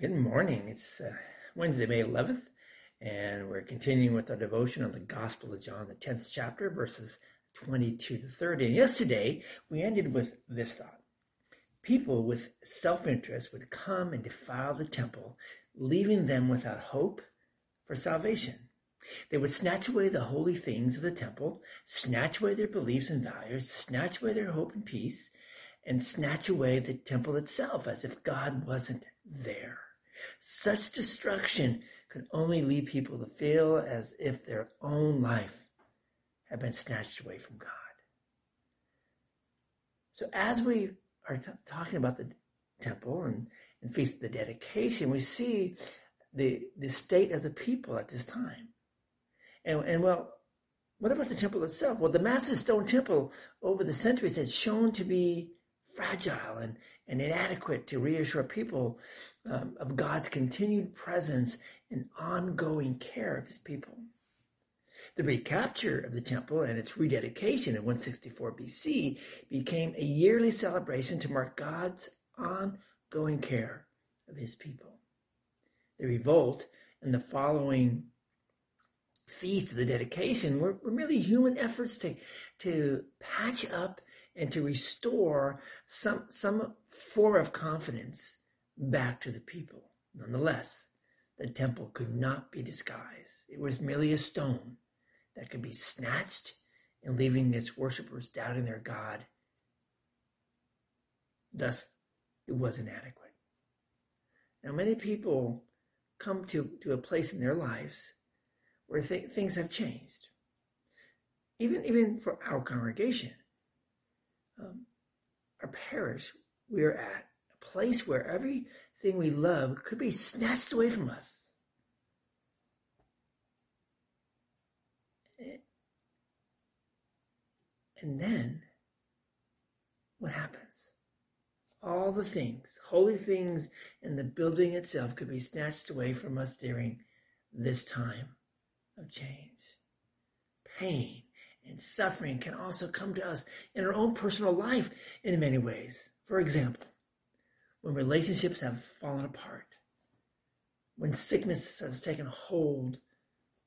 Good morning. It's uh, Wednesday, May 11th, and we're continuing with our devotion on the Gospel of John, the 10th chapter, verses 22 to 30. And yesterday, we ended with this thought. People with self-interest would come and defile the temple, leaving them without hope for salvation. They would snatch away the holy things of the temple, snatch away their beliefs and values, snatch away their hope and peace, and snatch away the temple itself as if God wasn't there. Such destruction could only lead people to feel as if their own life had been snatched away from God. So as we are t- talking about the temple and, and feast of the dedication, we see the, the state of the people at this time. And, and well, what about the temple itself? Well, the massive stone temple over the centuries had shown to be fragile and, and inadequate to reassure people um, of God's continued presence and ongoing care of his people. The recapture of the temple and its rededication in 164 BC became a yearly celebration to mark God's ongoing care of his people. The revolt and the following feast of the dedication were, were merely human efforts to, to patch up and to restore some, some form of confidence back to the people. Nonetheless, the temple could not be disguised. It was merely a stone that could be snatched and leaving its worshippers doubting their God. Thus, it was inadequate. Now, many people come to, to a place in their lives where th- things have changed. Even, even for our congregation, our parish, we're at a place where everything we love could be snatched away from us. And then what happens? All the things, holy things, and the building itself could be snatched away from us during this time of change. Pain, and suffering can also come to us in our own personal life in many ways. For example, when relationships have fallen apart, when sickness has taken hold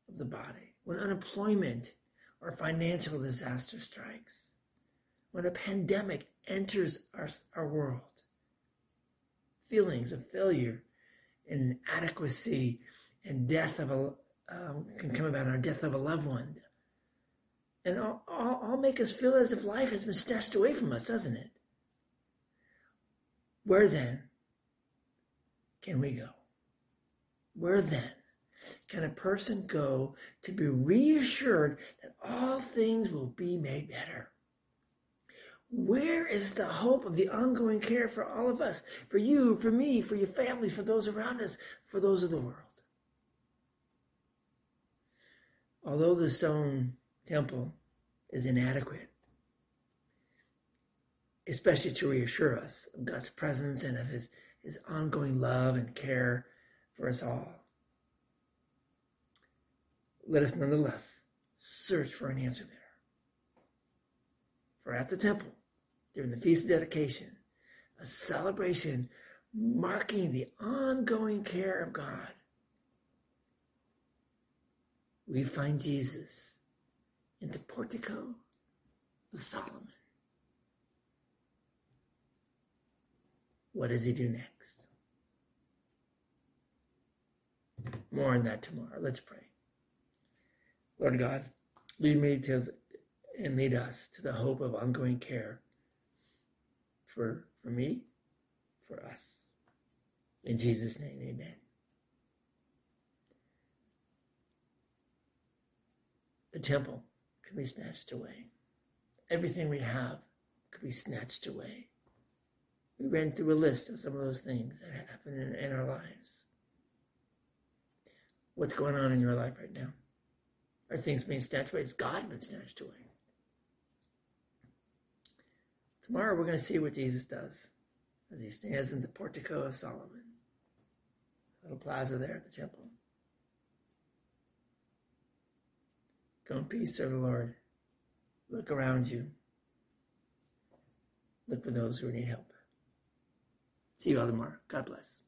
of the body, when unemployment or financial disaster strikes, when a pandemic enters our, our world, feelings of failure, and inadequacy, and death of a um, can come about our death of a loved one, and all, all, all make us feel as if life has been snatched away from us, doesn't it? Where then can we go? Where then can a person go to be reassured that all things will be made better? Where is the hope of the ongoing care for all of us, for you, for me, for your families, for those around us, for those of the world? Although the stone temple is inadequate, especially to reassure us of God's presence and of his, his ongoing love and care for us all. Let us nonetheless search for an answer there. For at the temple, during the Feast of Dedication, a celebration marking the ongoing care of God, we find Jesus in the portico of Solomon. What does he do next? More on that tomorrow. Let's pray. Lord God, lead me to and lead us to the hope of ongoing care for, for me, for us. In Jesus' name, amen. The temple could be snatched away. Everything we have could be snatched away. We ran through a list of some of those things that happen in, in our lives. What's going on in your life right now? Are things being snatched away? Is God been snatched away? Tomorrow we're going to see what Jesus does as he stands in the portico of Solomon, little plaza there at the temple. Peace, serve the Lord. Look around you. Look for those who need help. See you all tomorrow. God bless.